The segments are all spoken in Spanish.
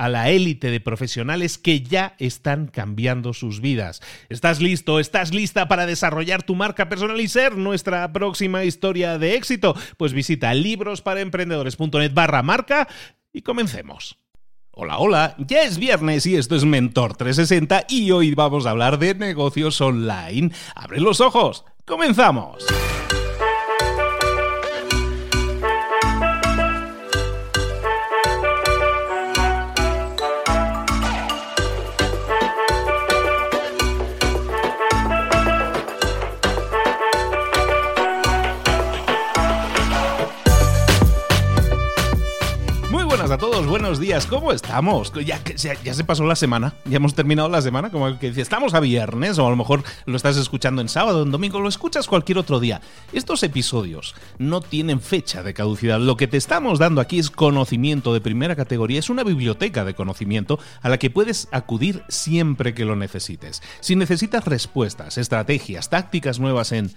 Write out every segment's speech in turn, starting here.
a la élite de profesionales que ya están cambiando sus vidas. ¿Estás listo? ¿Estás lista para desarrollar tu marca personal y ser nuestra próxima historia de éxito? Pues visita librosparaemprendedores.net barra marca y comencemos. Hola, hola, ya es viernes y esto es Mentor 360 y hoy vamos a hablar de negocios online. Abre los ojos, comenzamos. A todos, buenos días, ¿cómo estamos? Ya, se pasó la semana, ya hemos terminado la semana, como que dice, estamos a viernes, o a lo mejor lo estás escuchando en sábado, en domingo, lo escuchas cualquier otro día. Estos episodios no tienen fecha de caducidad, lo que te estamos dando aquí es conocimiento de primera categoría, es una biblioteca de conocimiento a la que puedes acudir siempre que lo necesites. Si necesitas respuestas, estrategias, tácticas nuevas en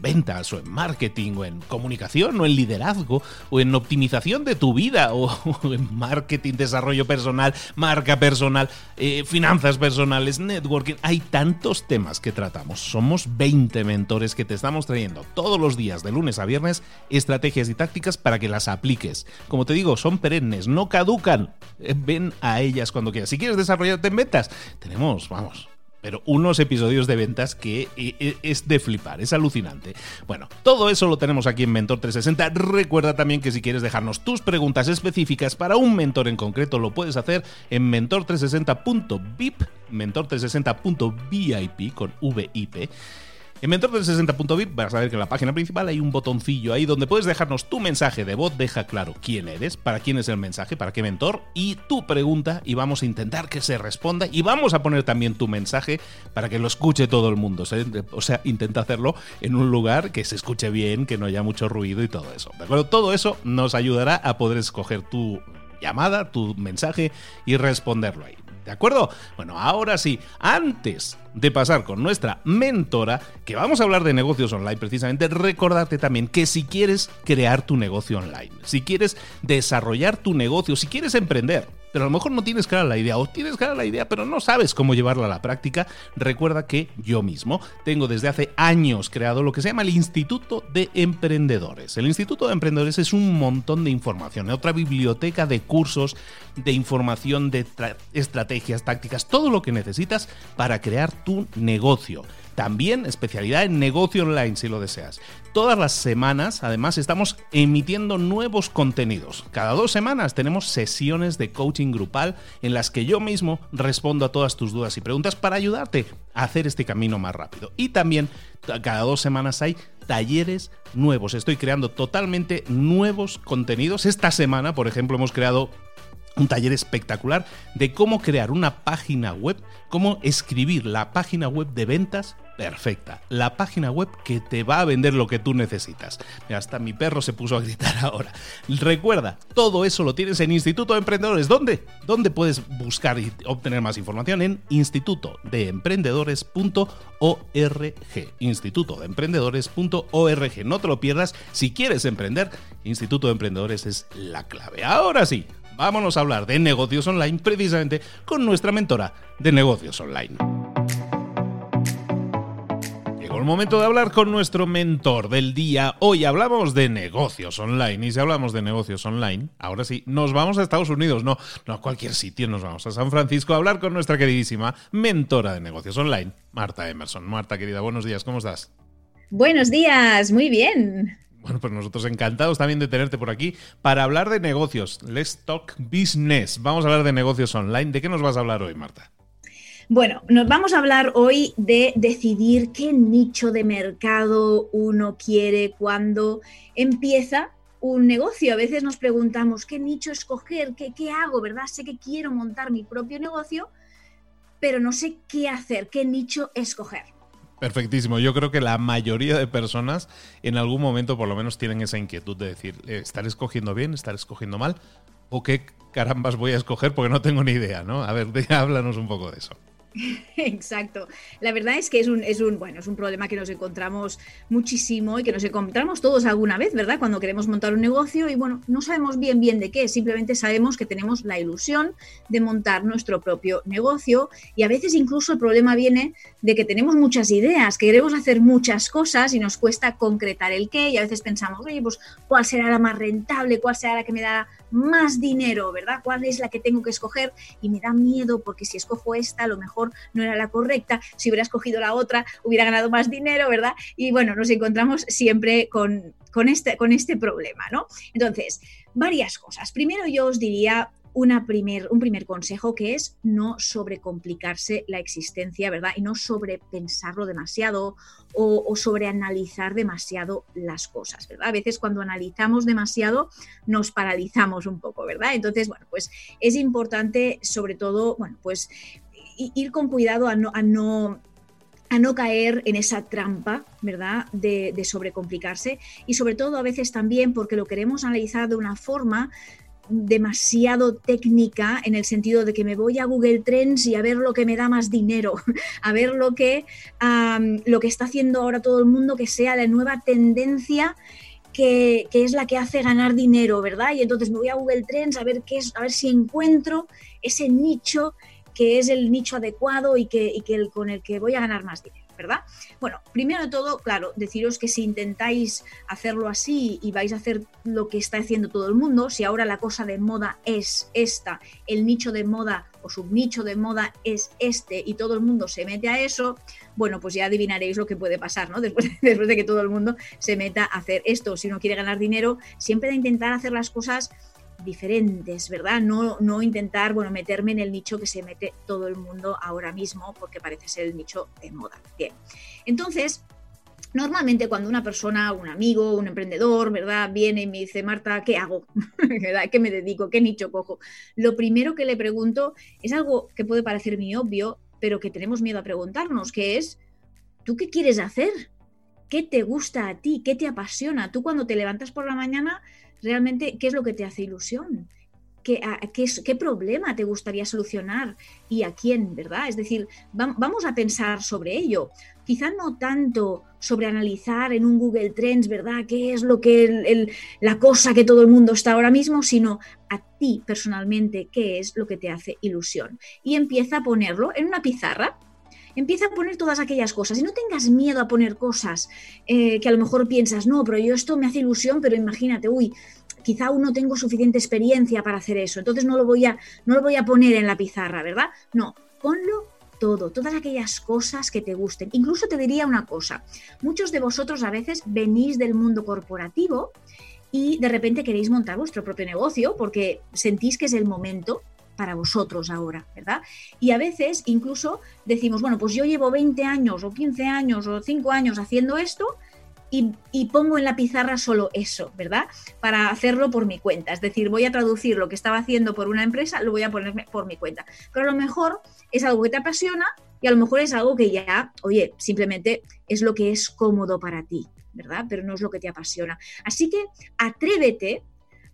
ventas, o en marketing, o en comunicación, o en liderazgo, o en optimización de tu vida, o marketing, desarrollo personal, marca personal, eh, finanzas personales, networking. Hay tantos temas que tratamos. Somos 20 mentores que te estamos trayendo todos los días, de lunes a viernes, estrategias y tácticas para que las apliques. Como te digo, son perennes, no caducan. Eh, ven a ellas cuando quieras. Si quieres desarrollarte en ventas, tenemos, vamos, pero unos episodios de ventas que eh, eh, es de flipar, es alucinante. Bueno, todo eso lo tenemos aquí en Mentor 360. Recuerda también que si quieres dejarnos tus preguntas específicas para un mentor en concreto, lo puedes hacer en mentor360.vip, mentor360.vip con VIP en Mentor del 60.vip vas a ver que en la página principal hay un botoncillo ahí donde puedes dejarnos tu mensaje de voz, deja claro quién eres, para quién es el mensaje, para qué mentor y tu pregunta y vamos a intentar que se responda y vamos a poner también tu mensaje para que lo escuche todo el mundo. O sea, intenta hacerlo en un lugar que se escuche bien, que no haya mucho ruido y todo eso. ¿De acuerdo? Todo eso nos ayudará a poder escoger tu llamada, tu mensaje y responderlo ahí. ¿De acuerdo? Bueno, ahora sí, antes de pasar con nuestra mentora, que vamos a hablar de negocios online precisamente, recordarte también que si quieres crear tu negocio online, si quieres desarrollar tu negocio, si quieres emprender, pero a lo mejor no tienes clara la idea o tienes clara la idea pero no sabes cómo llevarla a la práctica, recuerda que yo mismo tengo desde hace años creado lo que se llama el Instituto de Emprendedores. El Instituto de Emprendedores es un montón de información, otra biblioteca de cursos, de información, de estrategias, tácticas, todo lo que necesitas para crear tu negocio. También especialidad en negocio online si lo deseas. Todas las semanas, además, estamos emitiendo nuevos contenidos. Cada dos semanas tenemos sesiones de coaching grupal en las que yo mismo respondo a todas tus dudas y preguntas para ayudarte a hacer este camino más rápido. Y también cada dos semanas hay talleres nuevos. Estoy creando totalmente nuevos contenidos. Esta semana, por ejemplo, hemos creado un taller espectacular de cómo crear una página web, cómo escribir la página web de ventas perfecta, la página web que te va a vender lo que tú necesitas. hasta mi perro se puso a gritar ahora. Recuerda, todo eso lo tienes en Instituto de Emprendedores. ¿Dónde? ¿Dónde puedes buscar y obtener más información? En institutodeemprendedores.org. Institutodeemprendedores.org. No te lo pierdas. Si quieres emprender, Instituto de Emprendedores es la clave. Ahora sí, vámonos a hablar de negocios online precisamente con nuestra mentora de negocios online el momento de hablar con nuestro mentor del día. Hoy hablamos de negocios online. Y si hablamos de negocios online, ahora sí, nos vamos a Estados Unidos. No, no a cualquier sitio, nos vamos a San Francisco a hablar con nuestra queridísima mentora de negocios online, Marta Emerson. Marta, querida, buenos días, ¿cómo estás? Buenos días, muy bien. Bueno, pues nosotros encantados también de tenerte por aquí para hablar de negocios. Let's talk business. Vamos a hablar de negocios online. ¿De qué nos vas a hablar hoy, Marta? Bueno, nos vamos a hablar hoy de decidir qué nicho de mercado uno quiere cuando empieza un negocio. A veces nos preguntamos qué nicho escoger, qué, qué hago, ¿verdad? Sé que quiero montar mi propio negocio, pero no sé qué hacer, qué nicho escoger. Perfectísimo. Yo creo que la mayoría de personas en algún momento por lo menos tienen esa inquietud de decir, eh, ¿estar escogiendo bien? ¿Estar escogiendo mal? ¿O qué carambas voy a escoger? Porque no tengo ni idea, ¿no? A ver, háblanos un poco de eso. Exacto. La verdad es que es un, es un, bueno, es un problema que nos encontramos muchísimo y que nos encontramos todos alguna vez, ¿verdad? Cuando queremos montar un negocio y bueno, no sabemos bien bien de qué, simplemente sabemos que tenemos la ilusión de montar nuestro propio negocio y a veces incluso el problema viene de que tenemos muchas ideas, que queremos hacer muchas cosas y nos cuesta concretar el qué y a veces pensamos, oye, pues cuál será la más rentable, cuál será la que me da más dinero, ¿verdad? ¿Cuál es la que tengo que escoger? Y me da miedo porque si escojo esta, a lo mejor no era la correcta, si hubiera escogido la otra, hubiera ganado más dinero, ¿verdad? Y bueno, nos encontramos siempre con, con, este, con este problema, ¿no? Entonces, varias cosas. Primero yo os diría una primer, un primer consejo que es no sobrecomplicarse la existencia, ¿verdad? Y no sobrepensarlo demasiado o, o sobreanalizar demasiado las cosas, ¿verdad? A veces cuando analizamos demasiado nos paralizamos un poco, ¿verdad? Entonces, bueno, pues es importante sobre todo, bueno, pues ir con cuidado a no, a no a no caer en esa trampa, ¿verdad?, de, de, sobrecomplicarse y sobre todo a veces también porque lo queremos analizar de una forma demasiado técnica en el sentido de que me voy a Google Trends y a ver lo que me da más dinero, a ver lo que, lo que está haciendo ahora todo el mundo, que sea la nueva tendencia que, que, es la que hace ganar dinero, ¿verdad? Y entonces me voy a Google Trends a ver qué es, a ver si encuentro ese nicho que es el nicho adecuado y que, y que con el que voy a ganar más dinero. ¿Verdad? Bueno, primero de todo, claro, deciros que si intentáis hacerlo así y vais a hacer lo que está haciendo todo el mundo, si ahora la cosa de moda es esta, el nicho de moda o subnicho de moda es este y todo el mundo se mete a eso, bueno, pues ya adivinaréis lo que puede pasar, ¿no? Después, después de que todo el mundo se meta a hacer esto. Si no quiere ganar dinero, siempre de intentar hacer las cosas diferentes, ¿verdad? No, no intentar, bueno, meterme en el nicho que se mete todo el mundo ahora mismo porque parece ser el nicho de moda. Bien, entonces, Normalmente cuando una persona, un amigo, un emprendedor, ¿verdad? Viene y me dice, Marta, ¿qué hago? ¿Verdad? ¿Qué me dedico? ¿Qué nicho cojo? Lo primero que le pregunto es algo que puede parecer muy obvio, pero que tenemos miedo a preguntarnos, que es, ¿tú qué quieres hacer? ¿Qué te gusta a ti? ¿Qué te apasiona? Tú cuando te levantas por la mañana realmente qué es lo que te hace ilusión, qué, qué, problema te gustaría solucionar y a quién, ¿verdad? Es decir, vamos a pensar sobre ello. Quizá no tanto sobre analizar en un Google Trends, ¿verdad? ¿Qué es lo que la cosa que todo el mundo está ahora mismo? Sino a ti personalmente, ¿qué es lo que te hace ilusión? Y empieza a ponerlo en una pizarra, empieza a poner todas aquellas cosas y no tengas miedo a poner cosas eh, que a lo mejor piensas, no, pero yo esto me hace ilusión, pero imagínate, uy, quizá aún no tengo suficiente experiencia para hacer eso, entonces no lo voy a, no lo voy a poner en la pizarra, ¿verdad? No, ponlo todo, todas aquellas cosas que te gusten. Incluso te diría una cosa, muchos de vosotros a veces venís del mundo corporativo y de repente queréis montar vuestro propio negocio porque sentís que es el momento para vosotros ahora, ¿verdad? Y a veces incluso decimos, bueno, pues yo llevo 20 años o 15 años o 5 años haciendo esto y, pongo en la pizarra solo eso, ¿verdad? Para hacerlo por mi cuenta. Es decir, voy a traducir lo que estaba haciendo por una empresa, lo voy a poner por mi cuenta. Pero a lo mejor es algo que te apasiona y a lo mejor es algo que ya, oye, simplemente es lo que es cómodo para ti, ¿verdad? Pero no es lo que te apasiona. Así que atrévete,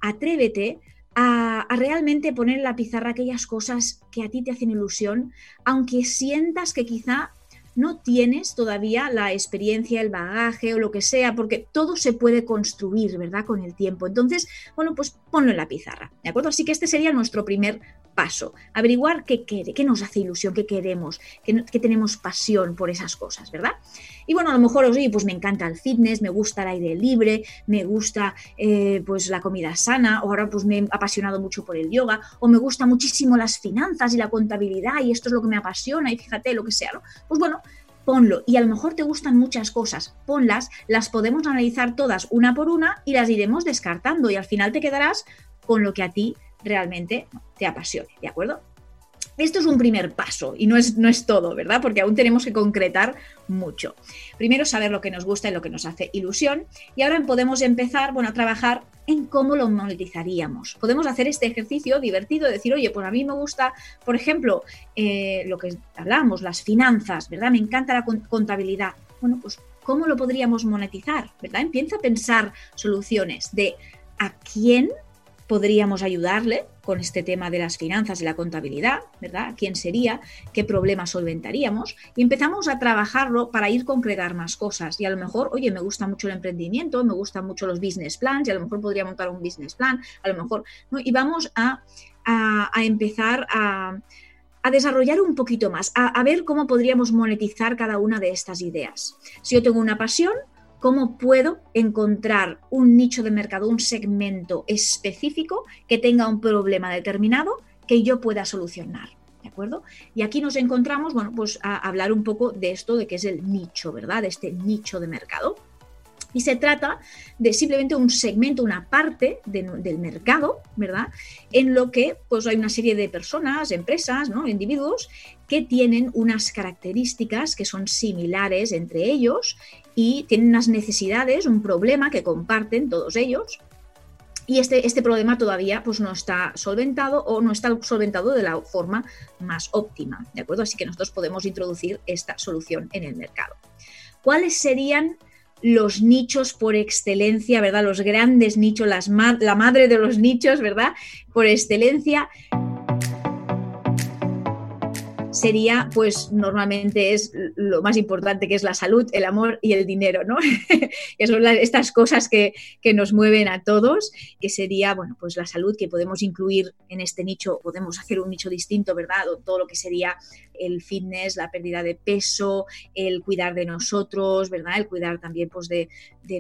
atrévete a, realmente poner en la pizarra aquellas cosas que a ti te hacen ilusión, aunque sientas que quizá no tienes todavía la experiencia, el bagaje o lo que sea, porque todo se puede construir, ¿verdad? Con el tiempo. Entonces, bueno, pues ponlo en la pizarra, ¿de acuerdo? Así que este sería nuestro primer paso, averiguar qué qué nos hace ilusión, qué queremos, qué, tenemos pasión por esas cosas, ¿verdad? Y bueno, a lo mejor, oye, pues me encanta el fitness, me gusta el aire libre, me gusta eh, pues la comida sana, o ahora pues me he apasionado mucho por el yoga, o me gusta muchísimo las finanzas y la contabilidad, y esto es lo que me apasiona, y fíjate, lo que sea, ¿no? Pues bueno, ponlo. Y a lo mejor te gustan muchas cosas, ponlas, las podemos analizar todas una por una y las iremos descartando y al final te quedarás con lo que a ti realmente te apasione, ¿de acuerdo? Esto es un primer paso y no es, no es todo, ¿verdad? Porque aún tenemos que concretar mucho. Primero saber lo que nos gusta y lo que nos hace ilusión y ahora podemos empezar, bueno, a trabajar en cómo lo monetizaríamos. Podemos hacer este ejercicio divertido de decir, oye, pues a mí me gusta, por ejemplo, eh, lo que hablamos, las finanzas, ¿verdad? Me encanta la contabilidad. Bueno, pues ¿cómo lo podríamos monetizar? ¿Verdad? Empieza a pensar soluciones de a quién podríamos ayudarle con este tema de las finanzas y la contabilidad, ¿verdad? ¿Quién sería? ¿Qué problema solventaríamos? Y empezamos a trabajarlo para ir concretar más cosas. Y a lo mejor, oye, me gusta mucho el emprendimiento, me gustan mucho los business plans, y a lo mejor podría montar un business plan, a lo mejor, ¿no? Y vamos a, empezar a, desarrollar un poquito más, a, a ver cómo podríamos monetizar cada una de estas ideas. Si yo tengo una pasión, cómo puedo encontrar un nicho de mercado, un segmento específico que tenga un problema determinado que yo pueda solucionar. ¿De acuerdo? Y aquí nos encontramos, bueno, pues a hablar un poco de esto, de qué es el nicho, ¿verdad? De este nicho de mercado. Y se trata de simplemente un segmento, una parte del mercado, ¿verdad? En lo que pues hay una serie de personas, empresas, ¿no? individuos que tienen unas características que son similares entre ellos y tienen unas necesidades, un problema que comparten todos ellos. Y este, este problema todavía pues, no está solventado o no está solventado de la forma más óptima. ¿De acuerdo? Así que nosotros podemos introducir esta solución en el mercado. ¿Cuáles serían los nichos por excelencia, ¿verdad? Los grandes nichos, las la madre de los nichos, ¿verdad? Por excelencia sería, pues normalmente es lo más importante que es la salud, el amor y el dinero, ¿no? que son estas cosas que, que, nos mueven a todos, que sería, bueno, pues la salud que podemos incluir en este nicho, podemos hacer un nicho distinto, ¿verdad? O todo lo que sería el fitness, la pérdida de peso, el cuidar de nosotros, ¿verdad? El cuidar también pues, de,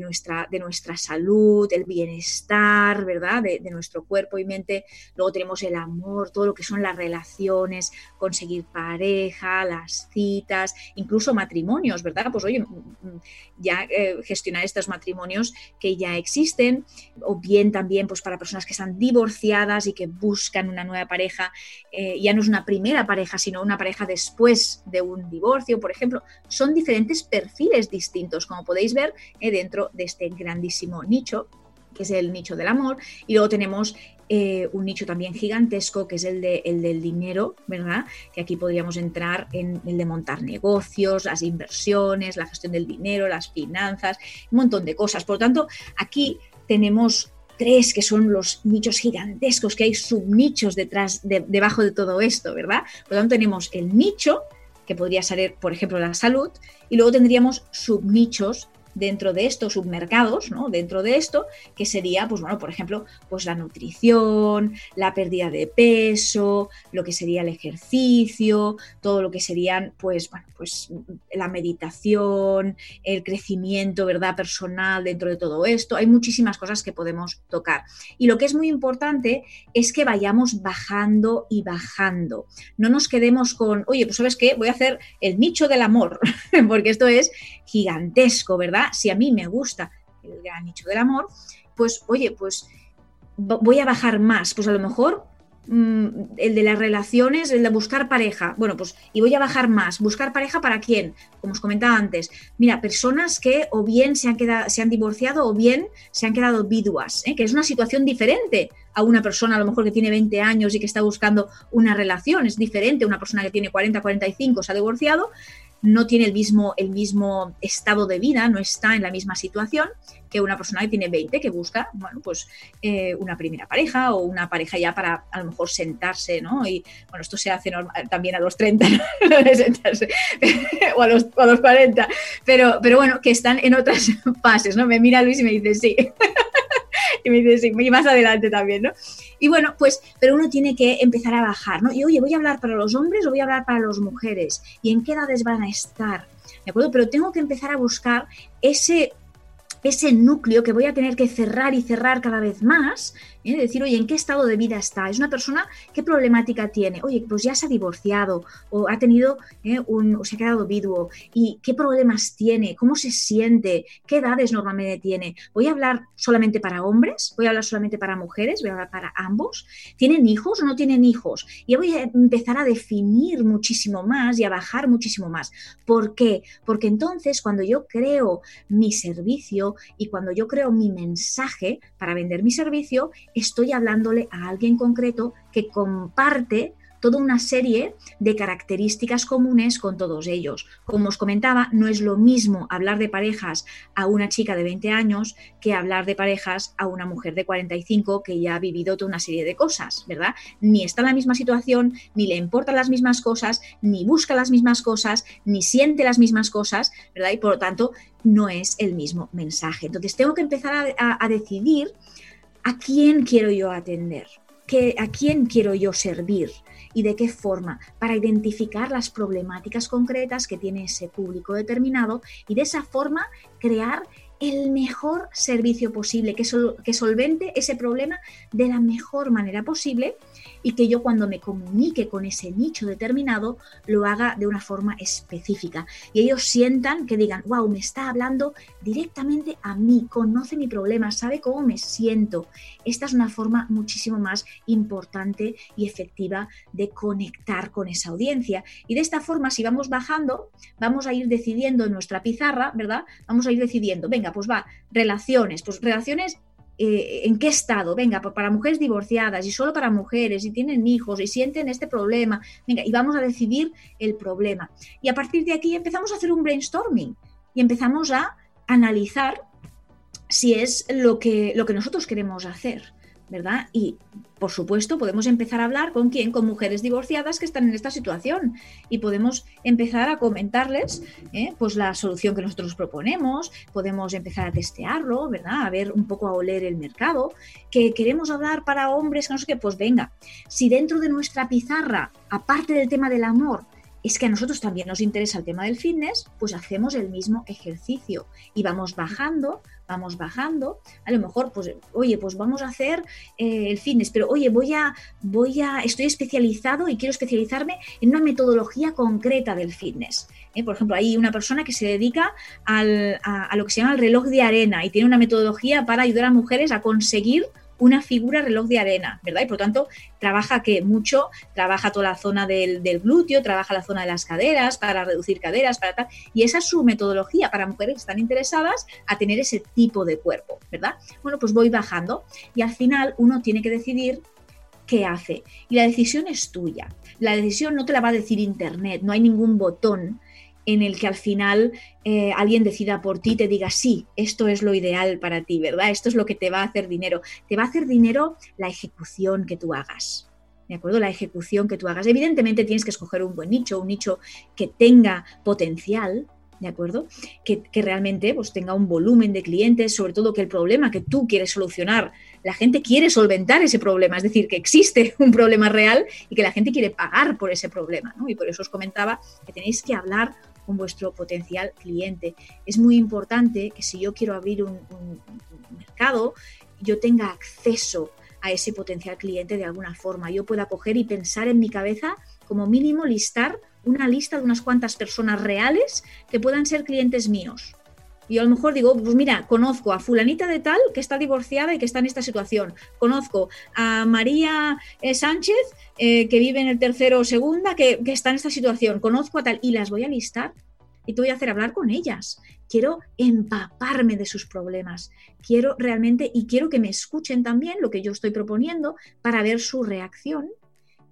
nuestra, de nuestra salud, el bienestar, ¿verdad? De, nuestro cuerpo y mente. Luego tenemos el amor, todo lo que son las relaciones, conseguir pareja, las citas, incluso matrimonios, ¿verdad? Pues oye, mm, mm, ya eh, gestionar estos matrimonios que ya existen, o bien también pues para personas que están divorciadas y que buscan una nueva pareja, eh, ya no es una primera pareja, sino una pareja después de un divorcio, por ejemplo, son diferentes perfiles distintos, como podéis ver eh, dentro de este grandísimo nicho que es el nicho del amor, y luego tenemos eh, un nicho también gigantesco, que es el, de, el del dinero, ¿verdad? Que aquí podríamos entrar en el de montar negocios, las inversiones, la gestión del dinero, las finanzas, un montón de cosas. Por lo tanto, aquí tenemos tres que son los nichos gigantescos, que hay subnichos detrás, debajo de todo esto, ¿verdad? Por lo tanto, tenemos el nicho, que podría ser, por ejemplo, la salud, y luego tendríamos subnichos dentro de estos submercados, ¿no? Dentro de esto, que sería, pues bueno, por ejemplo, pues la nutrición, la pérdida de peso, lo que sería el ejercicio, todo lo que serían, pues, bueno, pues la meditación, el crecimiento, ¿verdad? Personal dentro de todo esto. Hay muchísimas cosas que podemos tocar. Y lo que es muy importante es que vayamos bajando y bajando. No nos quedemos con, oye, pues sabes qué, voy a hacer el nicho del amor, porque esto es gigantesco, ¿verdad? Si a mí me gusta el gran nicho del amor, pues oye, pues voy a bajar más. Pues a lo mejor mm, el de las relaciones, el de buscar pareja. Bueno, pues y voy a bajar más. ¿Buscar pareja para quién? Como os comentaba antes. Mira, personas que o bien se han, quedado, se han divorciado o bien se han quedado viduas, ¿eh? que es una situación diferente a una persona a lo mejor que tiene 20 años y que está buscando una relación. Es diferente a una persona que tiene 40, 45, se ha divorciado no tiene el mismo, el mismo estado de vida, no está en la misma situación que una persona que tiene 20, que busca, bueno, pues eh, una primera pareja o una pareja ya para a lo mejor sentarse, ¿no? Y bueno, esto se hace también a los 30, sentarse, o, a los, a los 40, pero, pero bueno, que están en otras fases, ¿no? Me mira Luis y me dice sí. y me dice sí, más adelante también, ¿no? Y bueno, pues, pero uno tiene que empezar a bajar, ¿no? Y oye, ¿voy a hablar para los hombres o voy a hablar para las mujeres? ¿Y en qué edades van a estar? ¿De acuerdo? Pero tengo que empezar a buscar ese ese núcleo que voy a tener que cerrar y cerrar cada vez más, decir, oye, ¿en qué estado de vida está? Es una persona, ¿qué problemática tiene? Oye, pues ya se ha divorciado o ha tenido ¿eh? un, o se ha quedado viduo y qué problemas tiene, cómo se siente, qué edades normalmente tiene. ¿Voy a hablar solamente para hombres? ¿Voy a hablar solamente para mujeres? ¿Voy a hablar para ambos? ¿Tienen hijos o no tienen hijos? Y voy a empezar a definir muchísimo más y a bajar muchísimo más. ¿Por qué? Porque entonces cuando yo creo mi servicio y cuando yo creo mi mensaje para vender mi servicio, estoy hablándole a alguien concreto que comparte toda una serie de características comunes con todos ellos. Como os comentaba, no es lo mismo hablar de parejas a una chica de 20 años que hablar de parejas a una mujer de 45 que ya ha vivido toda una serie de cosas, ¿verdad? Ni está en la misma situación, ni le importan las mismas cosas, ni busca las mismas cosas, ni siente las mismas cosas, ¿verdad? Y por lo tanto, no es el mismo mensaje. Entonces, tengo que empezar a, a decidir a quién quiero yo atender. ¿A quién quiero yo servir? y de qué forma, para identificar las problemáticas concretas que tiene ese público determinado y de esa forma crear el mejor servicio posible, que, que solvente ese problema de la mejor manera posible y que yo cuando me comunique con ese nicho determinado lo haga de una forma específica y ellos sientan que digan, wow, me está hablando directamente a mí, conoce mi problema, sabe cómo me siento. Esta es una forma muchísimo más importante y efectiva de conectar con esa audiencia y de esta forma si vamos bajando, vamos a ir decidiendo en nuestra pizarra, ¿verdad? Vamos a ir decidiendo, venga, pues va, relaciones, pues relaciones eh, en qué estado, venga, pues para mujeres divorciadas y solo para mujeres y tienen hijos y sienten este problema, venga, y vamos a decidir el problema. Y a partir de aquí empezamos a hacer un brainstorming y empezamos a analizar si es lo que, lo que nosotros queremos hacer. ¿Verdad? Y por supuesto podemos empezar a hablar con quién, con mujeres divorciadas que están en esta situación y podemos empezar a comentarles ¿eh? pues la solución que nosotros proponemos, podemos empezar a testearlo, ¿verdad? A ver un poco a oler el mercado, que queremos hablar para hombres, que no sé qué, pues venga, si dentro de nuestra pizarra, aparte del tema del amor, es que a nosotros también nos interesa el tema del fitness, pues hacemos el mismo ejercicio y vamos bajando, vamos bajando. A lo mejor, pues, oye, pues vamos a hacer eh, el fitness, pero oye, voy a, voy a, estoy especializado y quiero especializarme en una metodología concreta del fitness. ¿eh? Por ejemplo, hay una persona que se dedica al, a, a lo que se llama el reloj de arena y tiene una metodología para ayudar a mujeres a conseguir una figura reloj de arena, ¿verdad? Y por lo tanto, trabaja que mucho, trabaja toda la zona del, glúteo, trabaja la zona de las caderas para reducir caderas, para tal. Y esa es su metodología para mujeres que están interesadas a tener ese tipo de cuerpo, ¿verdad? Bueno, pues voy bajando y al final uno tiene que decidir qué hace. Y la decisión es tuya. La decisión no te la va a decir Internet, no hay ningún botón en el que al final eh, alguien decida por ti, te diga, sí, esto es lo ideal para ti, ¿verdad? Esto es lo que te va a hacer dinero. Te va a hacer dinero la ejecución que tú hagas. ¿De acuerdo? La ejecución que tú hagas. Evidentemente tienes que escoger un buen nicho, un nicho que tenga potencial, ¿de acuerdo? Que, realmente pues, tenga un volumen de clientes, sobre todo que el problema que tú quieres solucionar, la gente quiere solventar ese problema, es decir, que existe un problema real y que la gente quiere pagar por ese problema, ¿no? Y por eso os comentaba que tenéis que hablar vuestro potencial cliente. Es muy importante que si yo quiero abrir un, mercado, yo tenga acceso a ese potencial cliente de alguna forma. Yo pueda coger y pensar en mi cabeza, como mínimo, listar una lista de unas cuantas personas reales que puedan ser clientes míos. Y a lo mejor digo, pues mira, conozco a fulanita de tal que está divorciada y que está en esta situación. Conozco a María eh, Sánchez eh, que vive en el tercero o segunda que, que está en esta situación. Conozco a tal y las voy a listar y te voy a hacer hablar con ellas. Quiero empaparme de sus problemas. Quiero realmente y quiero que me escuchen también lo que yo estoy proponiendo para ver su reacción.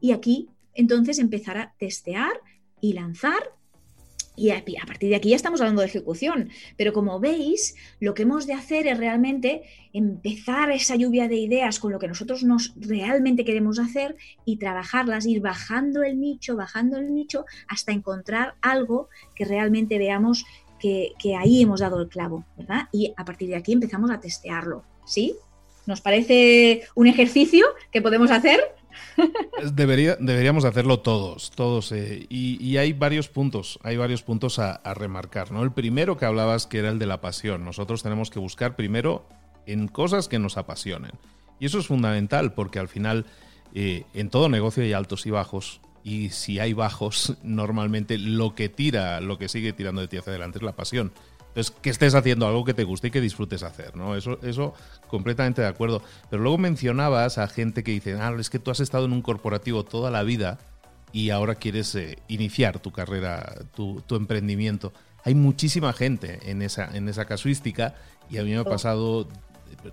Y aquí entonces empezar a testear y lanzar y a, partir de aquí ya estamos hablando de ejecución. Pero como veis, lo que hemos de hacer es realmente empezar esa lluvia de ideas con lo que nosotros nos realmente queremos hacer y trabajarlas, ir bajando el nicho, bajando el nicho, hasta encontrar algo que realmente veamos que, ahí hemos dado el clavo, ¿verdad? Y a partir de aquí empezamos a testearlo, ¿sí? ¿Nos parece un ejercicio que podemos hacer? Debería, deberíamos hacerlo todos, todos. Eh, y, hay varios puntos, hay varios puntos a, remarcar. ¿no? El primero que hablabas que era el de la pasión. Nosotros tenemos que buscar primero en cosas que nos apasionen. Y eso es fundamental porque al final eh, en todo negocio hay altos y bajos. Y si hay bajos, normalmente lo que tira, lo que sigue tirando de ti hacia adelante es la pasión. Entonces, que estés haciendo algo que te guste y que disfrutes hacer, ¿no? Eso, eso completamente de acuerdo. Pero luego mencionabas a gente que dice, ah, es que tú has estado en un corporativo toda la vida y ahora quieres eh, iniciar tu carrera, tu, emprendimiento. Hay muchísima gente en esa, en esa casuística y a mí me ha pasado,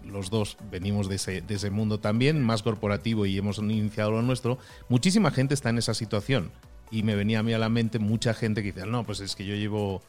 los dos venimos de ese, de ese mundo también, más corporativo y hemos iniciado lo nuestro, muchísima gente está en esa situación. Y me venía a mí a la mente mucha gente que dice, no, pues es que yo llevo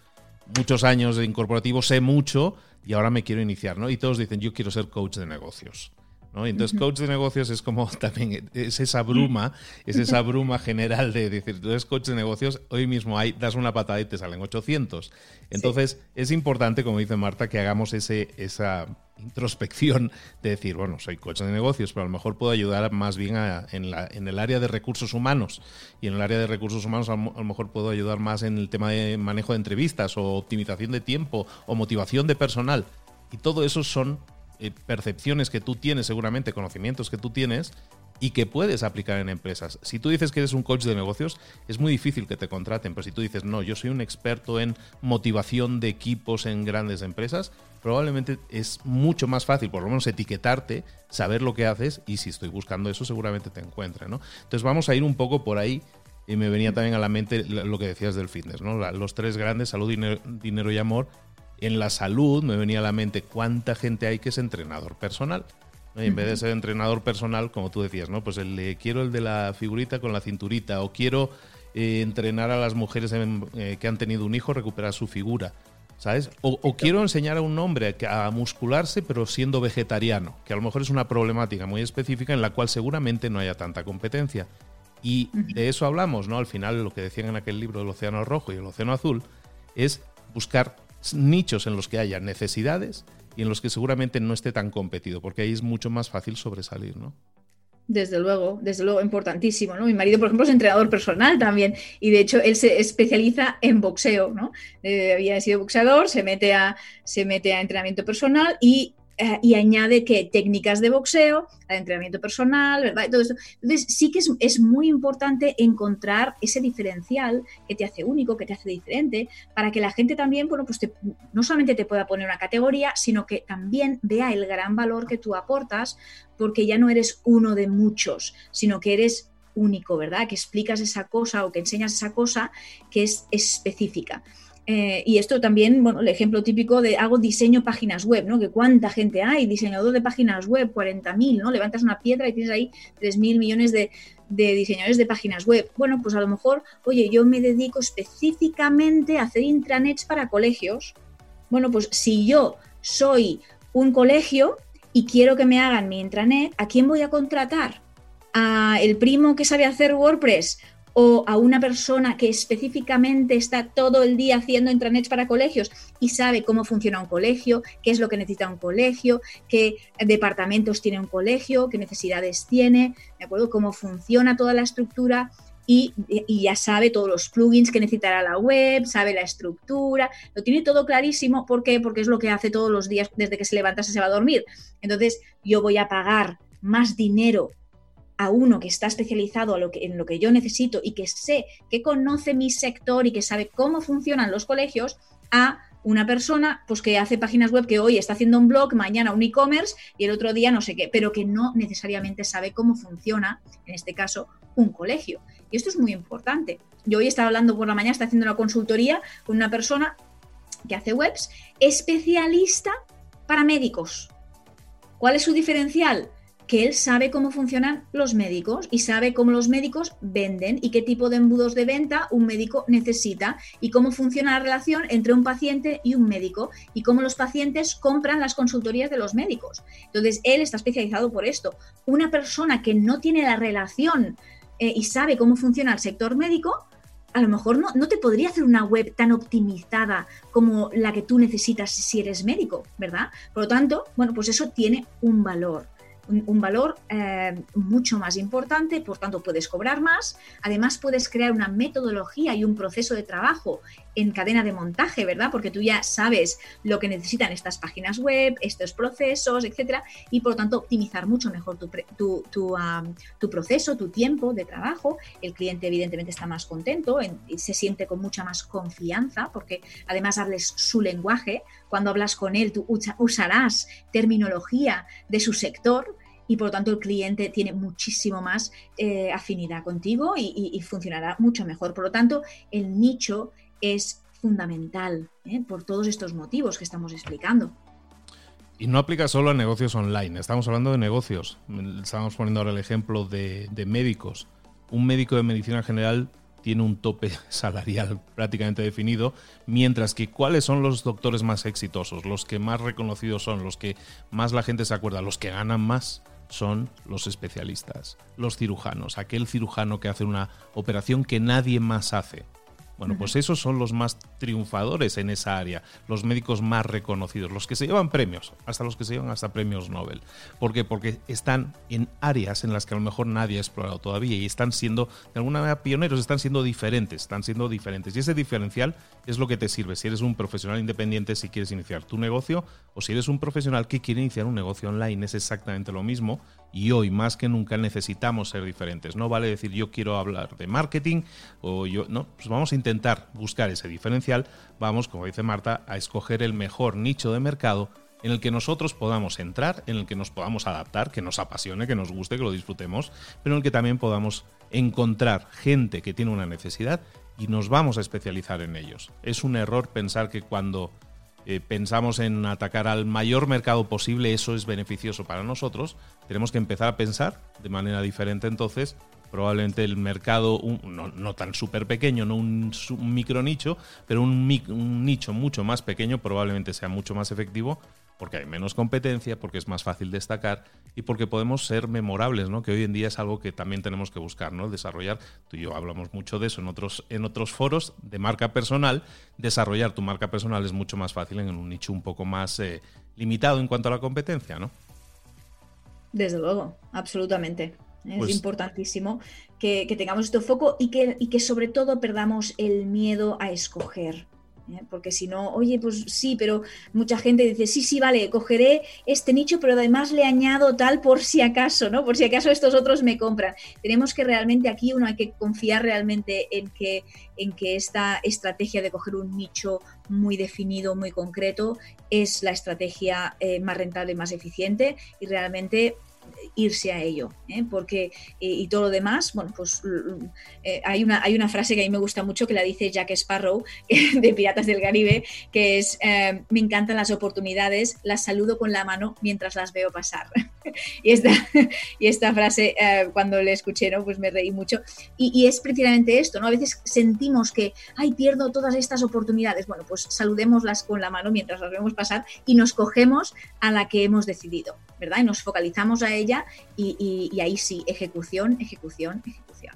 muchos años de incorporativo, sé mucho y ahora me quiero iniciar, ¿no? Y todos dicen, yo quiero ser coach de negocios. ¿No? Entonces, coach de negocios es como también, es esa bruma, es esa bruma general de decir, tú eres coach de negocios, hoy mismo hay, das una patada y te salen 800. Entonces, es importante, como dice Marta, que hagamos ese, esa introspección de decir, bueno, soy coach de negocios, pero a lo mejor puedo ayudar más bien en, la, en, el área de recursos humanos. Y en el área de recursos humanos a, lo mejor puedo ayudar más en el tema de manejo de entrevistas o optimización de tiempo o motivación de personal. Y todo eso son eh, percepciones que tú tienes seguramente, conocimientos que tú tienes y que puedes aplicar en empresas. Si tú dices que eres un coach de negocios, es muy difícil que te contraten, pero si tú dices, no, yo soy un experto en motivación de equipos en grandes empresas, probablemente es mucho más fácil, por lo menos, etiquetarte, saber lo que haces y si estoy buscando eso, seguramente te encuentre. ¿no? Entonces vamos a ir un poco por ahí. Y me venía también a la mente lo que decías del fitness, ¿no? Los tres grandes, salud, dinero y amor. En la salud me venía a la mente cuánta gente hay que es entrenador personal. En vez de ser entrenador personal, como tú decías, ¿no? Pues el quiero el de la figurita con la cinturita, o quiero eh, entrenar a las mujeres eh, que han tenido un hijo recuperar su figura, ¿sabes? O, quiero enseñar a un hombre a, muscularse pero siendo vegetariano, que a lo mejor es una problemática muy específica en la cual seguramente no haya tanta competencia. Y de eso hablamos, ¿no? Al final, lo que decían en aquel libro del Océano Rojo y el Océano Azul, es buscar nichos en los que haya necesidades y en los que seguramente no esté tan competido, porque ahí es mucho más fácil sobresalir, ¿no? Desde luego, desde luego, importantísimo, ¿no? Mi marido, por ejemplo, es entrenador personal también y de hecho él se especializa en boxeo, ¿no? Eh, había sido boxeador, se mete, a, se mete a entrenamiento personal y eh, y añade que técnicas de boxeo, entrenamiento personal, ¿verdad? todo Entonces, sí que es, muy importante encontrar ese diferencial que te hace único, que te hace diferente, para que la gente también, bueno, pues no solamente te pueda poner una categoría, sino que también vea el gran valor que tú aportas, porque ya no eres uno de muchos, sino que eres único, ¿verdad? Que explicas esa cosa o que enseñas esa cosa que es específica. Eh, y esto también, bueno, el ejemplo típico de hago diseño páginas web, ¿no? Que cuánta gente hay, diseñador de páginas web, 40.000, ¿no? Levantas una piedra y tienes ahí 3.000 millones de, de diseñadores de páginas web. Bueno, pues a lo mejor, oye, yo me dedico específicamente a hacer intranets para colegios. Bueno, pues si yo soy un colegio y quiero que me hagan mi intranet, ¿a quién voy a contratar? ¿A el primo que sabe hacer WordPress o a una persona que específicamente está todo el día haciendo intranets para colegios y sabe cómo funciona un colegio, qué es lo que necesita un colegio, qué departamentos tiene un colegio, qué necesidades tiene, ¿de acuerdo? Cómo funciona toda la estructura y, ya sabe todos los plugins que necesitará la web, sabe la estructura, lo tiene todo clarísimo. ¿Por qué? Porque es lo que hace todos los días desde que se levanta se va a dormir. Entonces, yo voy a pagar más dinero a uno que está especializado en lo que yo necesito y que sé que conoce mi sector y que sabe cómo funcionan los colegios, a una persona pues que hace páginas web que hoy está haciendo un blog, mañana un e-commerce y el otro día no sé qué, pero que no necesariamente sabe cómo funciona, en este caso, un colegio. Y esto es muy importante. Yo hoy estaba hablando por la mañana, está haciendo una consultoría con una persona que hace webs especialista para médicos. ¿Cuál es su diferencial? Que él sabe cómo funcionan los médicos y sabe cómo los médicos venden y qué tipo de embudos de venta un médico necesita y cómo funciona la relación entre un paciente y un médico y cómo los pacientes compran las consultorías de los médicos. Entonces, él está especializado por esto. Una persona que no tiene la relación eh, y sabe cómo funciona el sector médico, a lo mejor no, no te podría hacer una web tan optimizada como la que tú necesitas si eres médico, ¿verdad? Por lo tanto, bueno, pues eso tiene un valor un, valor eh, mucho más importante, por tanto puedes cobrar más, además puedes crear una metodología y un proceso de trabajo en cadena de montaje, ¿verdad? Porque tú ya sabes lo que necesitan estas páginas web, estos procesos, etcétera, y por lo tanto optimizar mucho mejor tu, proceso, tu tiempo de trabajo. El cliente, evidentemente, está más contento, y se siente con mucha más confianza, porque además hables su lenguaje. Cuando hablas con él, tú usarás terminología de su sector y por lo tanto el cliente tiene muchísimo más eh, afinidad contigo y, funcionará mucho mejor. Por lo tanto, el nicho es fundamental ¿eh? por todos estos motivos que estamos explicando. Y no aplica solo a negocios online, estamos hablando de negocios. Estamos poniendo ahora el ejemplo de, de médicos. Un médico de medicina general tiene un tope salarial prácticamente definido, mientras que cuáles son los doctores más exitosos, los que más reconocidos son, los que más la gente se acuerda, los que ganan más son los especialistas, los cirujanos, aquel cirujano que hace una operación que nadie más hace. Bueno, pues esos son los más triunfadores en esa área, los médicos más reconocidos, los que se llevan premios, hasta los que se llevan hasta premios Nobel. ¿Por qué? Porque están en áreas en las que a lo mejor nadie ha explorado todavía y están siendo, de alguna manera, pioneros, están siendo diferentes, están siendo diferentes. Y ese diferencial es lo que te sirve si eres un profesional independiente, si quieres iniciar tu negocio, o si eres un profesional que quiere iniciar un negocio online, es exactamente lo mismo y hoy más que nunca necesitamos ser diferentes. No vale decir yo quiero hablar de marketing o yo no, pues vamos a intentar buscar ese diferencial, vamos, como dice Marta, a escoger el mejor nicho de mercado en el que nosotros podamos entrar, en el que nos podamos adaptar, que nos apasione, que nos guste, que lo disfrutemos, pero en el que también podamos encontrar gente que tiene una necesidad y nos vamos a especializar en ellos. Es un error pensar que cuando eh, pensamos en atacar al mayor mercado posible, eso es beneficioso para nosotros. Tenemos que empezar a pensar de manera diferente entonces. Probablemente el mercado, no, tan súper pequeño, no un, micro nicho, pero un nicho mucho más pequeño probablemente sea mucho más efectivo porque hay menos competencia, porque es más fácil destacar y porque podemos ser memorables, ¿no? Que hoy en día es algo que también tenemos que buscar, ¿no? Desarrollar, tú y yo hablamos mucho de eso en otros, en otros foros de marca personal, desarrollar tu marca personal es mucho más fácil en un nicho un poco más eh, limitado en cuanto a la competencia, ¿no? Desde luego, absolutamente. Es pues importantísimo que, tengamos este foco y que, y que sobre todo perdamos el miedo a escoger. ¿Eh? porque si no, oye, pues sí, pero mucha gente dice, sí, sí, vale, cogeré este nicho, pero además le añado tal por si acaso, ¿no? Por si acaso estos otros me compran. Tenemos que realmente aquí uno hay que confiar realmente en que, en que esta estrategia de coger un nicho muy definido, muy concreto, es la estrategia eh, más rentable más eficiente y realmente irse a ello, ¿eh? porque eh, y todo lo demás, bueno, pues eh, hay, una, hay una frase que a mí me gusta mucho que la dice Jack Sparrow de Piratas del Caribe, que es, me encantan las oportunidades, las saludo con la mano mientras las veo pasar. y, esta, y esta frase, cuando le escuché, ¿no? pues me reí mucho. Y, y, es precisamente esto, ¿no? A veces sentimos que, ay, pierdo todas estas oportunidades. Bueno, pues saludémoslas con la mano mientras las vemos pasar y nos cogemos a la que hemos decidido. ¿verdad? Y nos focalizamos a ella y, ahí sí, ejecución, ejecución, ejecución.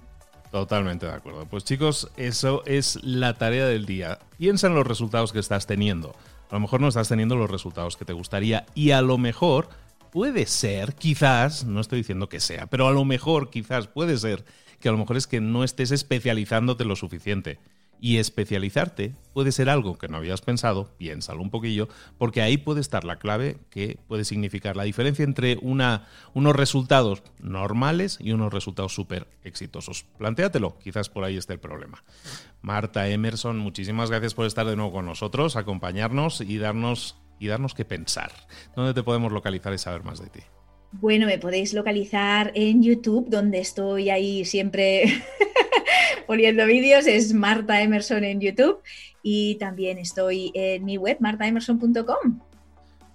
Totalmente de acuerdo. Pues chicos, eso es la tarea del día. Piensa en los resultados que estás teniendo. A lo mejor no estás teniendo los resultados que te gustaría y a lo mejor puede ser, quizás, no estoy diciendo que sea, pero a lo mejor quizás puede ser que a lo mejor es que no estés especializándote lo suficiente Y especializarte puede ser algo que no habías pensado, piénsalo un poquillo, porque ahí puede estar la clave que puede significar la diferencia entre unos resultados normales y unos resultados súper exitosos. Plantéatelo, quizás por ahí esté el problema. Marta Emerson, muchísimas gracias por estar de nuevo con nosotros, acompañarnos y darnos, y darnos que pensar. ¿Dónde te podemos localizar y saber más de ti? Bueno, me podéis localizar en YouTube, donde estoy ahí siempre poniendo vídeos, es Marta Emerson en YouTube y también estoy en mi web, martaemerson.com.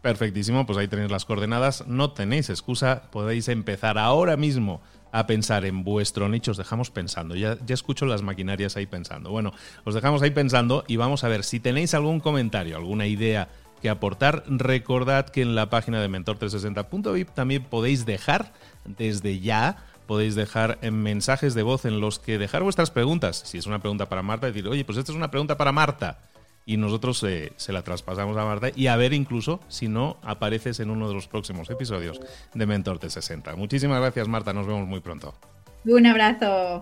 Perfectísimo, pues ahí tenéis las coordenadas, no tenéis excusa, podéis empezar ahora mismo a pensar en vuestro nicho, os dejamos pensando, ya, ya escucho las maquinarias ahí pensando. Bueno, os dejamos ahí pensando y vamos a ver si tenéis algún comentario, alguna idea, que aportar. Recordad que en la página de mentor360.vip también podéis dejar desde ya podéis dejar en mensajes de voz en los que dejar vuestras preguntas. Si es una pregunta para Marta, decir, oye, pues esta es una pregunta para Marta. Y nosotros eh, se la traspasamos a Marta y a ver incluso si no apareces en uno de los próximos episodios de Mentor 360. Muchísimas gracias, Marta. Nos vemos muy pronto. Un abrazo.